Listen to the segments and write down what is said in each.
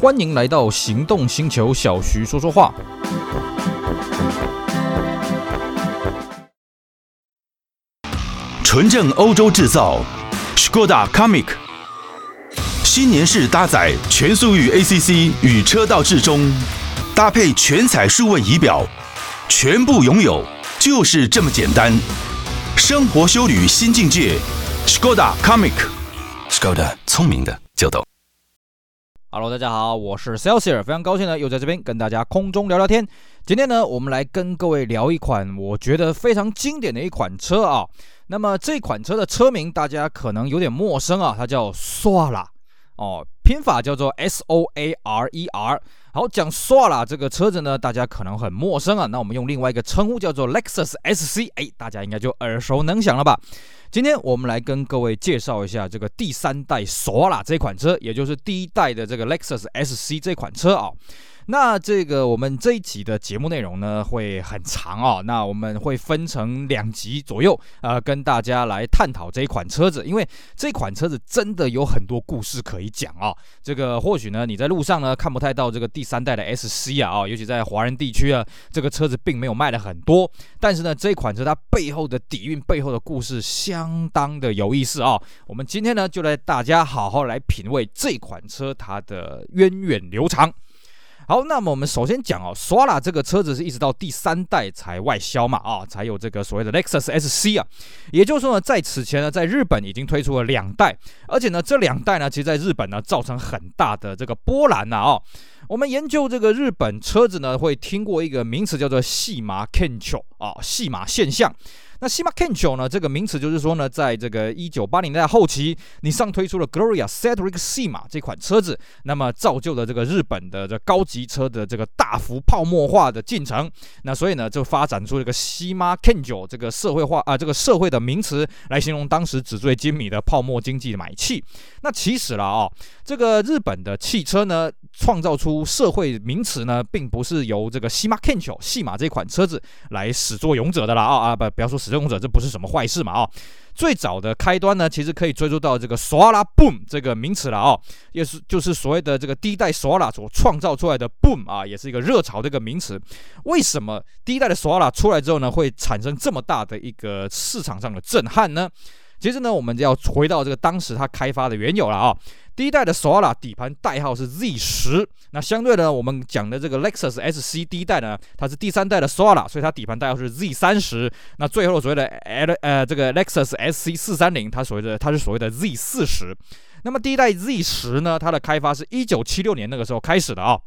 欢迎来到行动星球，小徐说说话。纯正欧洲制造，Skoda Comic，新年式搭载全速域 ACC 与车道智中，搭配全彩数位仪表，全部拥有就是这么简单。生活修旅新境界，Skoda Comic，Skoda 聪明的就懂。Hello，大家好，我是 Celsius，非常高兴呢，又在这边跟大家空中聊聊天。今天呢，我们来跟各位聊一款我觉得非常经典的一款车啊。那么这款车的车名大家可能有点陌生啊，它叫 Sola 哦，拼法叫做 S O A R E R。好，讲 s o a r 这个车子呢，大家可能很陌生啊。那我们用另外一个称呼叫做 Lexus SC，哎，大家应该就耳熟能详了吧？今天我们来跟各位介绍一下这个第三代 s o a r 这款车，也就是第一代的这个 Lexus SC 这款车啊。那这个我们这一集的节目内容呢，会很长哦，那我们会分成两集左右，呃，跟大家来探讨这一款车子，因为这款车子真的有很多故事可以讲啊。这个或许呢，你在路上呢看不太到这个第三代的 SC 啊，啊，尤其在华人地区啊，这个车子并没有卖的很多。但是呢，这款车它背后的底蕴、背后的故事相当的有意思啊。我们今天呢，就来大家好好来品味这款车它的源远流长。好，那么我们首先讲哦，Sora 这个车子是一直到第三代才外销嘛，啊，才有这个所谓的 Lexus SC 啊，也就是说呢，在此前呢，在日本已经推出了两代，而且呢，这两代呢，其实在日本呢，造成很大的这个波澜呐，啊，我们研究这个日本车子呢，会听过一个名词叫做细马 Kencho 啊，细马现象。那西马 Kenjo 呢？这个名词就是说呢，在这个一九八零年代后期，你上推出了 Gloria Cedric 细马这款车子，那么造就了这个日本的这高级车的这个大幅泡沫化的进程。那所以呢，就发展出这个西马 Kenjo 这个社会化啊，这个社会的名词来形容当时纸醉金迷的泡沫经济的买气。那其实了啊、这个日本的汽车呢，创造出社会名词呢，并不是由这个西马 Kensho 细马这款车子来始作俑者的了啊啊不，不要说。使用者，这不是什么坏事嘛？啊，最早的开端呢，其实可以追溯到这个 Soarer Boom 这个名词了啊，也是就是所谓的这个第一代 Soarer 所创造出来的 Boom 啊，也是一个热潮的一个名词。为什么第一代的 Soarer 出来之后呢，会产生这么大的一个市场上的震撼呢？其实呢，我们就要回到这个当时它开发的缘由了啊。第一代的 Soarer 底盘代号是 Z 十，那相对呢，我们讲的这个 Lexus SC 第一代呢，它是第三代的 Soarer，所以它底盘代号是 Z 三十。那最后所谓的 L 呃这个 Lexus SC 四三零，它所谓的它是所谓的 Z 四十。那么第一代 Z 十呢，它的开发是一九七六年那个时候开始的啊。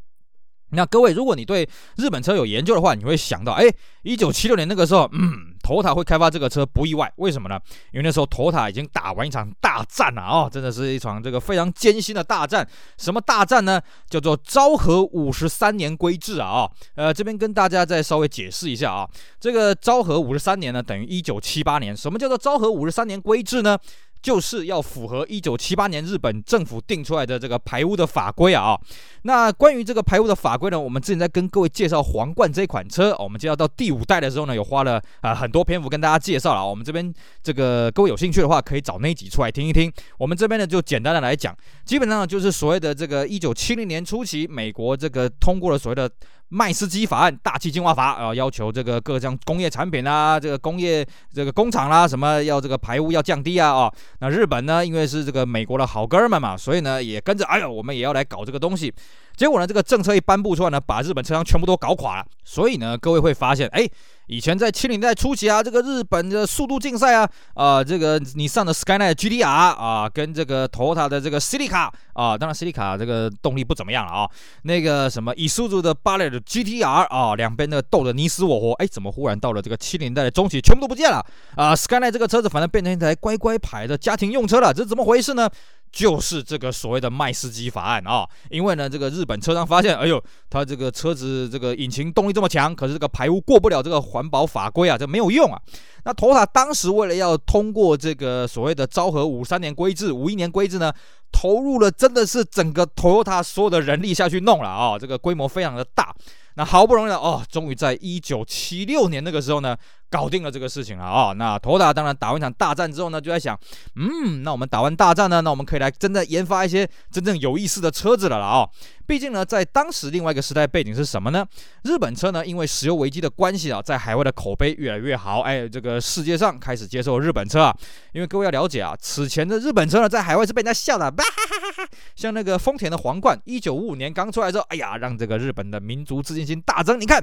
那各位，如果你对日本车有研究的话，你会想到，哎，一九七六年那个时候，嗯。投塔会开发这个车不意外，为什么呢？因为那时候投塔已经打完一场大战了啊、真的是一场这个非常艰辛的大战。什么大战呢？叫做昭和五十三年规制啊、呃，这边跟大家再稍微解释一下啊，这个昭和五十三年呢，等于一九七八年。什么叫做昭和五十三年规制呢？就是要符合一九七八年日本政府定出来的这个排污的法规啊！那关于这个排污的法规呢，我们之前在跟各位介绍皇冠这款车，我们介绍到第五代的时候呢，有花了啊、呃、很多篇幅跟大家介绍了。我们这边这个各位有兴趣的话，可以找那集出来听一听。我们这边呢就简单的来讲，基本上就是所谓的这个一九七零年初期，美国这个通过了所谓的。麦斯基法案、大气净化法啊，要求这个各项工业产品啊，这个工业这个工厂啦，什么要这个排污要降低啊啊。那日本呢，因为是这个美国的好哥们嘛，所以呢也跟着，哎呦，我们也要来搞这个东西。结果呢，这个政策一颁布出来呢，把日本车商全部都搞垮了。所以呢，各位会发现，哎。以前在七零代初期啊，这个日本的速度竞赛啊，啊、这个你上的 Skyline GTR 啊，跟这个 Toyota 的这个 Celica 啊，当然 Celica 这个动力不怎么样了啊，那个什么 Isuzu 的 Ballad GTR 啊，两边的斗得你死我活，哎，怎么忽然到了这个七零代的中期，全部都不见了啊？Skyline 这个车子反正变成一台乖乖牌的家庭用车了，这怎么回事呢？就是这个所谓的麦斯基法案啊，因为呢，这个日本车商发现，哎呦，他这个车子这个引擎动力这么强，可是这个排污过不了这个环保法规啊，这没有用啊。那丰田当时为了要通过这个所谓的昭和五三年规制、五一年规制呢，投入了真的是整个 Toyota 所有的人力下去弄了啊，这个规模非常的大。那好不容易呢，哦，终于在一九七六年那个时候呢，搞定了这个事情了啊、那 Toyota 当然打完一场大战之后呢，就在想，嗯，那我们打完大战呢，那我们可以来真的研发一些真正有意思的车子了了啊、哦。毕竟呢，在当时另外一个时代背景是什么呢？日本车呢，因为石油危机的关系啊，在海外的口碑越来越好。哎，这个世界上开始接受日本车啊。因为各位要了解啊，此前的日本车呢，在海外是被人家笑的，哈哈哈哈，像那个丰田的皇冠，一九五五年刚出来之后，哎呀，让这个日本的民族自信心大增。你看，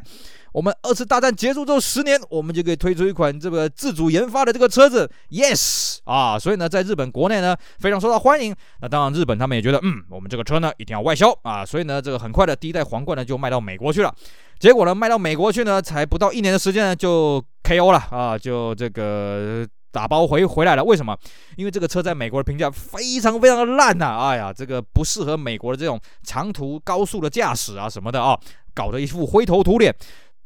我们二次大战结束之后十年，我们就可以推出一款这个自主研发的这个车子，yes 啊，所以呢，在日本国内呢，非常受到欢迎。那当然，日本他们也觉得，嗯，我们这个车呢，一定要外销啊，所以。呢，这个很快的第一代皇冠呢就卖到美国去了。结果呢，卖到美国去呢，才不到一年的时间呢，就 KO 了啊，就这个打包回回来了。为什么？因为这个车在美国的评价非常非常的烂呐、啊！哎呀，这个不适合美国的这种长途高速的驾驶啊什么的啊，搞得一副灰头土脸。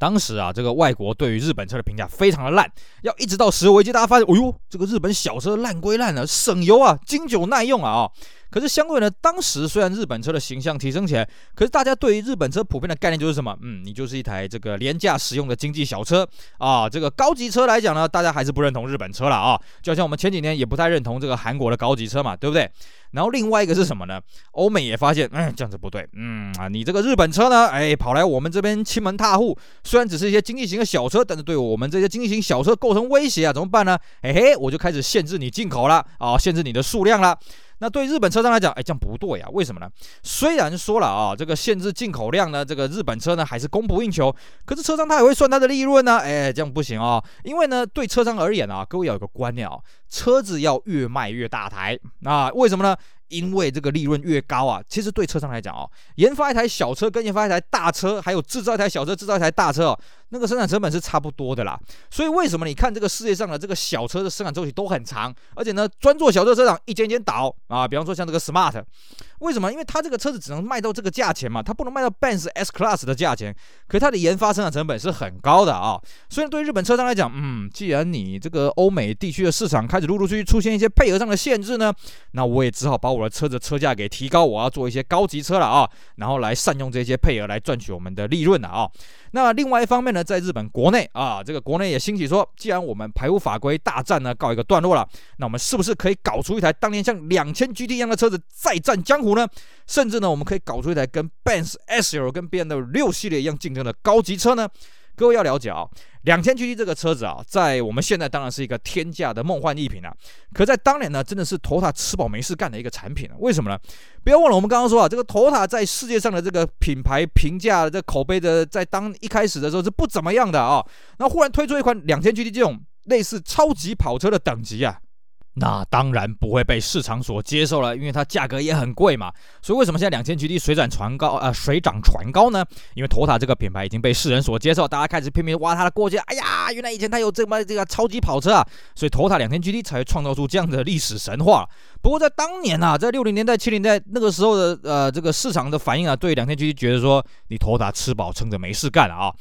当时啊，这个外国对于日本车的评价非常的烂。要一直到石油危机，大家发现，哦呦，这个日本小车烂归烂了，省油啊，经久耐用啊啊。可是相对呢，当时虽然日本车的形象提升起来，可是大家对于日本车普遍的概念就是什么？嗯，你就是一台这个廉价实用的经济小车啊。这个高级车来讲呢，大家还是不认同日本车了啊。就好像我们前几年也不太认同这个韩国的高级车嘛，对不对？然后另外一个是什么呢？欧美也发现，嗯，这样子不对，嗯啊，你这个日本车呢，哎，跑来我们这边欺门踏户，虽然只是一些经济型的小车，但是对我们这些经济型小车构成威胁啊，怎么办呢？嘿嘿，我就开始限制你进口了啊，限制你的数量了。那对日本车商来讲，哎，这样不对呀？为什么呢？虽然说了啊，这个限制进口量呢，这个日本车呢还是供不应求，可是车商他也会算他的利润呢。哎，这样不行啊，因为呢，对车商而言啊，各位要有个观念啊，车子要越卖越大台啊，为什么呢？因为这个利润越高啊，其实对车商来讲哦，研发一台小车跟研发一台大车，还有制造一台小车、制造一台大车哦，那个生产成本是差不多的啦。所以为什么你看这个世界上的这个小车的生产周期都很长，而且呢，专做小车车厂一间一间倒啊，比方说像这个 Smart。为什么？因为它这个车子只能卖到这个价钱嘛，它不能卖到 Benz S Class 的价钱。可是它的研发生产成本是很高的啊。所以对日本车商来讲，嗯，既然你这个欧美地区的市场开始陆陆续续出现一些配额上的限制呢，那我也只好把我的车子车价给提高，我要做一些高级车了啊，然后来善用这些配额来赚取我们的利润了啊。那另外一方面呢，在日本国内啊，这个国内也兴起说，既然我们排污法规大战呢告一个段落了，那我们是不是可以搞出一台当年像两千 GT 一样的车子再战江湖呢？甚至呢，我们可以搞出一台跟 Benz S L 跟 BMW 六系列一样竞争的高级车呢？各位要了解啊，两千 GT 这个车子啊，在我们现在当然是一个天价的梦幻逸品了。可在当年呢，真的是头塔吃饱没事干的一个产品啊。为什么呢？不要忘了，我们刚刚说啊，这个头塔在世界上的这个品牌评价、这口碑的，在当一开始的时候是不怎么样的啊。那忽然推出一款两千 GT 这种类似超级跑车的等级啊。那当然不会被市场所接受了，因为它价格也很贵嘛。所以为什么现在两千 GT 水涨船高啊、水涨船高呢？因为 Toyota 这个品牌已经被世人所接受，大家开始拼命挖它的过去。哎呀，原来以前它有这么这个超级跑车啊，所以 Toyota 两千 GT 才会创造出这样的历史神话。不过在当年啊，在六零年代、七零年代那个时候的呃这个市场的反应啊，对两千 GT 觉得说你 Toyota 吃饱撑着没事干了啊。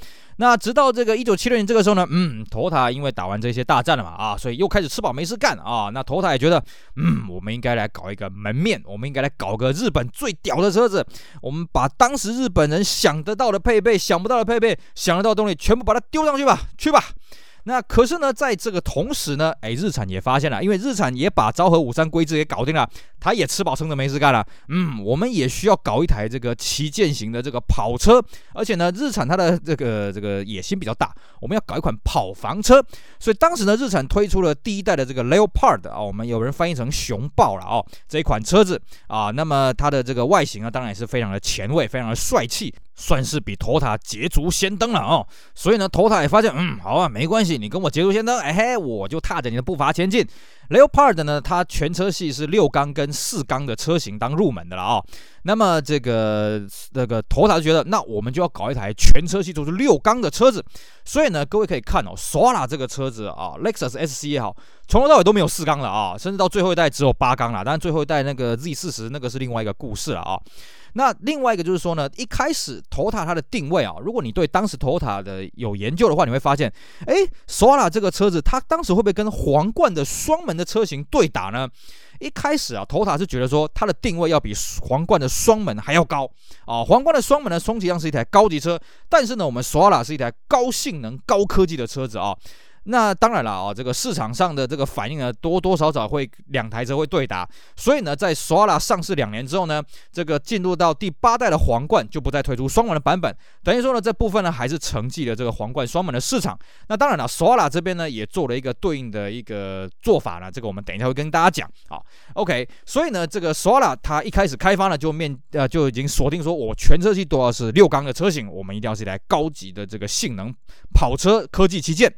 那直到这个一九七六年这个时候呢，嗯头塔因为打完这些大战了嘛，啊，所以又开始吃饱没事干啊。那头塔也觉得，嗯，我们应该来搞一个门面，我们应该来搞个日本最屌的车子。我们把当时日本人想得到的配备、想不到的配备、想得到的东西，全部把它丢上去吧，去吧。那可是呢，在这个同时呢，哎，日产也发现了，因为日产也把昭和五三规制给搞定了，他也吃饱撑着没事干了。嗯，我们也需要搞一台这个旗舰型的这个跑车，而且呢，日产它的这个这个野心比较大，我们要搞一款跑房车。所以当时呢，日产推出了第一代的这个 Leopard 啊，我们有人翻译成熊豹了哦，这一款车子啊，那么它的这个外形啊，当然也是非常的前卫，非常的帅气。算是比 Toyota 捷足先登了哦，所以呢，Toyota 也发现，嗯，好啊，没关系，你跟我捷足先登，哎嘿，我就踏着你的步伐前进。Leopard 呢，它全车系是六缸跟四缸的车型当入门的了啊、那么这个那个头塔就觉得，那我们就要搞一台全车系都是六缸的车子。所以呢，各位可以看哦，Solar 这个车子啊，Lexus SC 也好，从头到尾都没有四缸了啊，甚至到最后一代只有八缸了。当然最后一代那个 Z 四十那个是另外一个故事了啊。那另外一个就是说呢，一开始 Toyota 它的定位啊，如果你对当时 Toyota 的有研究的话，你会发现，哎，Solar 这个车子它当时会不会跟皇冠的双门的车型对打呢？一开始啊，Toyota 是觉得说它的定位要比皇冠的双门还要高啊。皇冠的双门呢，充其量是一台高级车，但是呢，我们索纳塔是一台高性能、高科技的车子啊。那当然了啊，这个市场上的这个反应呢，多多少少会两台车会对打，所以呢，在索拉拉上市两年之后呢，这个进入到第八代的皇冠就不再推出双门的版本，等于说呢，这部分呢还是承继了这个皇冠双门的市场。那当然了，索拉拉这边呢也做了一个对应的一个做法呢，这个我们等一下会跟大家讲啊。OK，所以呢，这个索拉拉它一开始开发呢就面呃就已经锁定说，我全车系都要是六缸的车型，我们一定要是一台高级的这个性能跑车科技旗舰。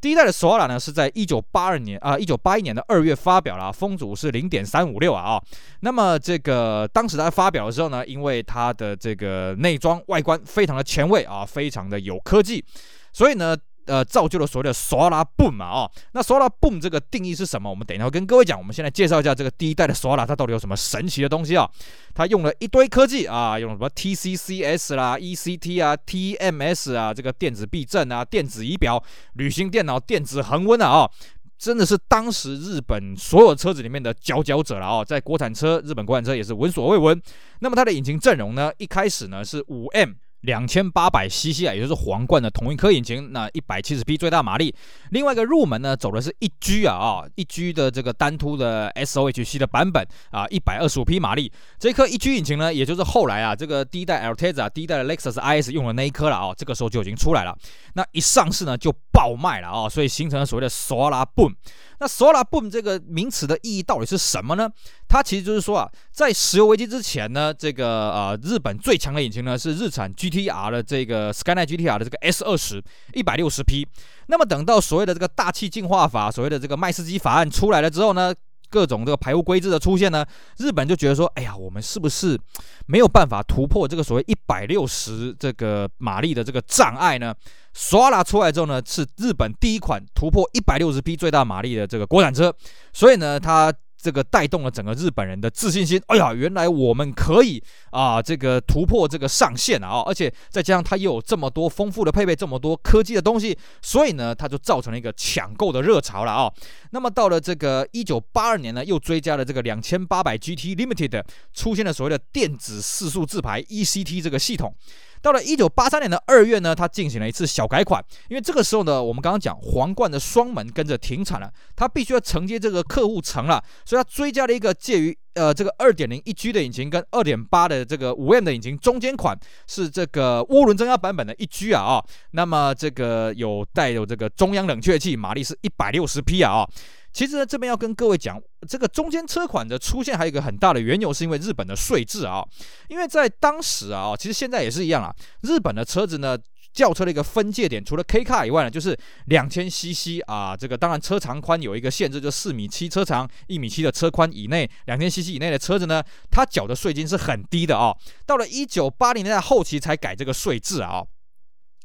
第一代的索拉呢，是在一九八二年啊，一九八一年的二月发表了，风阻是零点三五六啊啊。那么这个当时在发表的时候呢，因为它的这个内装外观非常的前卫啊，非常的有科技，所以呢。呃，造就了所谓的 Solar Boom 嘛，哦，那 Solar Boom 这个定义是什么？我们等一下会跟各位讲。我们现在介绍一下这个第一代的 Solar，它到底有什么神奇的东西啊？它用了一堆科技啊，用什么 TCCS 啦、ECT 啊、TMS 啊，这个电子避震啊、电子仪表、旅行电脑、电子恒温啊，哦，真的是当时日本所有车子里面的佼佼者了哦，在国产车，日本国产车也是闻所未闻。那么它的引擎阵容呢，一开始呢是五 M。两千八百 CC 啊，也就是皇冠的同一颗引擎，那一百七十匹最大马力。另外一个入门呢，走的是一 G 啊啊，一 G 的这个单凸的 SOHC 的版本啊，一百二十五匹马力。这颗一 G 引擎呢，也就是后来啊，这个第一代 Altezza 第一代的 Lexus IS 用的那一颗了啊，这个时候就已经出来了。那一上市呢，就爆卖了啊，所以形成了所谓的 Solar Boom。那 Solar Boom 这个名词的意义到底是什么呢？它其实就是说啊，在石油危机之前呢，这个呃日本最强的引擎呢是日产 GTR 的这个 Skyline GTR 的这个 S 二十一百六十匹。那么等到所谓的这个大气净化法，所谓的这个麦斯基法案出来了之后呢，各种这个排污规制的出现呢，日本就觉得说，哎呀，我们是不是没有办法突破这个所谓一百六十这个马力的这个障碍呢？索拉出来之后呢，是日本第一款突破一百六十匹最大马力的这个国产车，所以呢，它这个带动了整个日本人的自信心。哎呀，原来我们可以啊，这个突破这个上限啊，而且再加上它又有这么多丰富的配备，这么多科技的东西，所以呢，它就造成了一个抢购的热潮了啊。那么到了这个一九八二年呢，又追加了这个两千八百 GT Limited，出现了所谓的电子四速自排 ECT 这个系统。到了一九八三年的二月呢，它进行了一次小改款，因为这个时候呢，我们刚刚讲皇冠的双门跟着停产了，它必须要承接这个客户层了，所以它追加了一个介于呃这个二点零一 G 的引擎跟二点八的这个五 M 的引擎中间款，是这个涡轮增压版本的一 G 啊啊、那么这个有带有这个中央冷却器，马力是一百六十匹啊啊。其实呢，这边要跟各位讲，这个中间车款的出现还有一个很大的缘由，是因为日本的税制啊。因为在当时啊，其实现在也是一样啊。日本的车子呢，轿车的一个分界点，除了 K car 以外呢，就是两千 CC 啊。这个当然车长宽有一个限制，就四米七车长，一米七的车宽以内，两千 CC 以内的车子呢，它缴的税金是很低的啊。到了一九八零年代后期才改这个税制啊。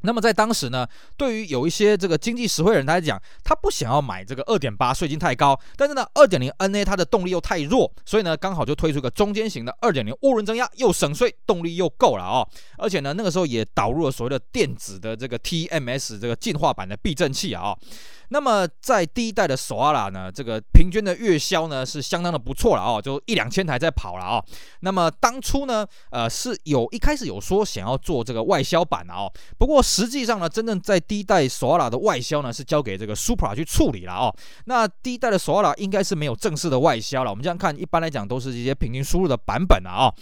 那么在当时呢，对于有一些这个经济实惠人来讲，他不想要买这个二点八税金太高，但是呢，二点零 NA 它的动力又太弱，所以呢，刚好就推出个中间型的二点零涡轮增压，又省税，动力又够了哦。而且呢，那个时候也导入了所谓的电子的这个 TMS 这个进化版的避震器啊。那么在第一代的索拉呢，这个平均的月销呢是相当的不错了哦，就一两千台在跑了啊。那么当初呢，呃，是有一开始有说想要做这个外销版的哦，不过实际上呢，真正在第一代索拉的外销呢是交给这个 Supra 去处理了哦。那第一代的索拉应该是没有正式的外销了，我们这样看，一般来讲都是一些平行输入的版本啊。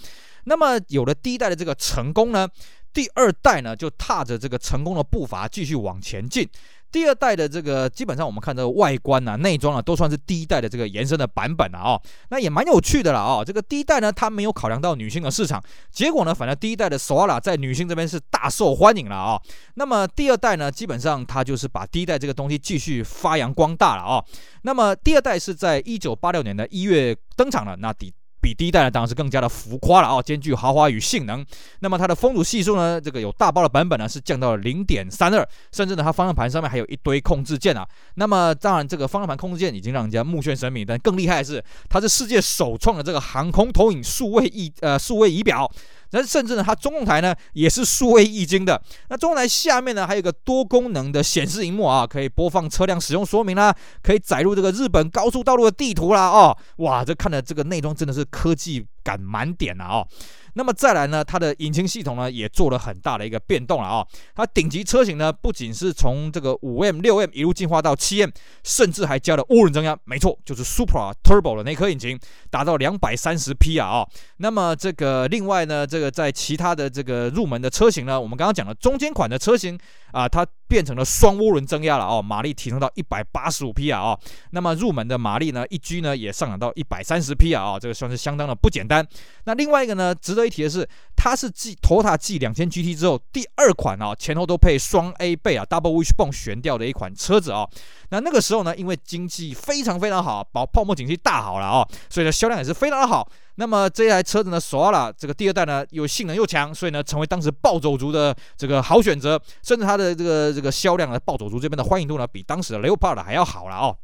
那么有了第一代的这个成功呢，第二代呢就踏着这个成功的步伐继续往前进。第二代的这个基本上我们看这个外观啊、内装啊，都算是第一代的这个延伸的版本了啊、哦。那也蛮有趣的了啊、哦。这个第一代呢，它没有考量到女性的市场，结果呢，反正第一代的索拉在女性这边是大受欢迎了啊、哦。那么第二代呢，基本上它就是把第一代这个东西继续发扬光大了啊、哦。那么第二代是在一九八六年的一月登场了，那第。比第一代呢，当然是更加的浮夸了啊，兼具豪华与性能。那么它的风阻系数呢，这个有大包的版本呢是降到了零点三二，甚至呢它方向盘上面还有一堆控制键啊。那么当然这个方向盘控制键已经让人家目眩神迷，但更厉害的是它是世界首创的这个航空投影数位仪呃数位仪表。那甚至呢，它中控台呢也是数位液晶的。那中控台下面呢还有个多功能的显示荧幕啊，可以播放车辆使用说明啦，可以载入这个日本高速道路的地图啦。哦，哇，这看的这个内装真的是科技感满点啊！哦。那么再来呢，它的引擎系统呢也做了很大的一个变动了啊、哦。它顶级车型呢不仅是从这个五 M、六 M 一路进化到七 M，甚至还加了涡轮增压，没错，就是 Supra Turbo 的那颗引擎，达到两百三十匹啊啊。那么这个另外呢，这个在其他的这个入门的车型呢，我们刚刚讲的中间款的车型啊，它变成了双涡轮增压了哦，马力提升到一百八十五匹啊哦。那么入门的马力呢，一 G 呢也上涨到一百三十匹啊啊，这个算是相当的不简单。那另外一个呢，值得。一提的是，它是继 Toyota G 两千 GT 之后第二款啊，前后都配双 A 臂啊，Double Wishbone 悬吊的一款车子啊。那那个时候呢，因为经济非常非常好，泡泡沫景气大好了啊，所以呢销量也是非常的好。那么这台车子呢索纳拉这个第二代呢，又性能又强，所以呢成为当时暴走族的这个好选择，甚至它的这个这个销量呢，暴走族这边的欢迎度呢，比当时的雷帕尔还要好了哦。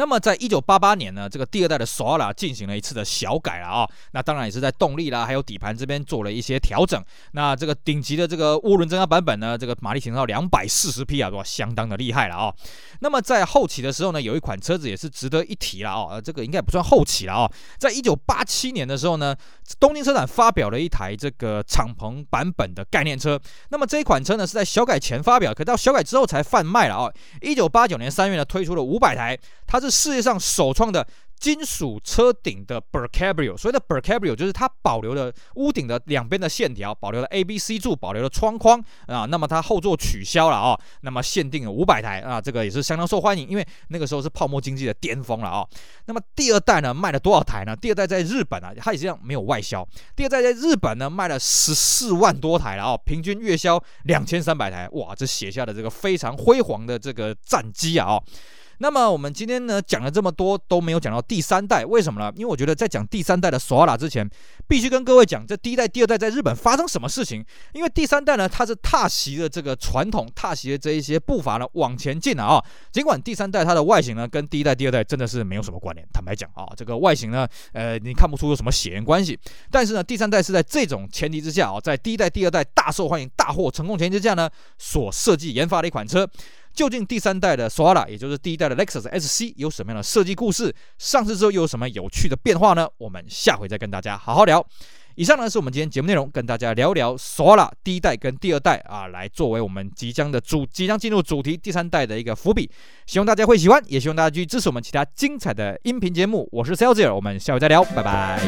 那么，在一九八八年呢，这个第二代的索瓦拉进行了一次的小改了啊、那当然也是在动力啦，还有底盘这边做了一些调整。那这个顶级的这个涡轮增压版本呢，这个马力提升到两百四十匹啊，哇，相当的厉害了啊、那么在后期的时候呢，有一款车子也是值得一提了啊、哦。这个应该不算后期了啊、在一九八七年的时候呢，东京车展发表了一台这个敞篷版本的概念车。那么这一款车呢是在小改前发表，可到小改之后才贩卖了啊、哦。一九八九年三月呢，推出了五百台，它是。世界上首创的金属车顶的 b e r c a b r i o 所谓的 b e r c a b r i o 就是它保留了屋顶的两边的线条，保留了 A、B、C 柱，保留了窗框啊。那么它后座取消了啊、那么限定了五百台啊，这个也是相当受欢迎，因为那个时候是泡沫经济的巅峰了啊、那么第二代呢，卖了多少台呢？第二代在日本啊，它也是这样没有外销。第二代在日本呢，卖了十四万多台了啊、平均月销两千三百台，哇，这写下了这个非常辉煌的这个战绩啊、哦。那么我们今天呢讲了这么多都没有讲到第三代，为什么呢？因为我觉得在讲第三代的索拉之前，必须跟各位讲这第一代、第二代在日本发生什么事情。因为第三代呢，它是踏袭的这个传统，踏袭的这一些步伐呢往前进了啊。尽管第三代它的外形呢跟第一代、第二代真的是没有什么关联，坦白讲啊，这个外形呢，呃，你看不出有什么血缘关系。但是呢，第三代是在这种前提之下啊，在第一代、第二代大受欢迎、大获成功前提之下呢，所设计研发的一款车。究竟第三代的索拉，也就是第一代的 Lexus SC，有什么样的设计故事？上市之后又有什么有趣的变化呢？我们下回再跟大家好好聊。以上呢是我们今天节目内容，跟大家聊聊索拉第一代跟第二代啊，来作为我们即将的主即将进入主题第三代的一个伏笔。希望大家会喜欢，也希望大家继续支持我们其他精彩的音频节目。我是 Celsius，我们下回再聊，拜拜。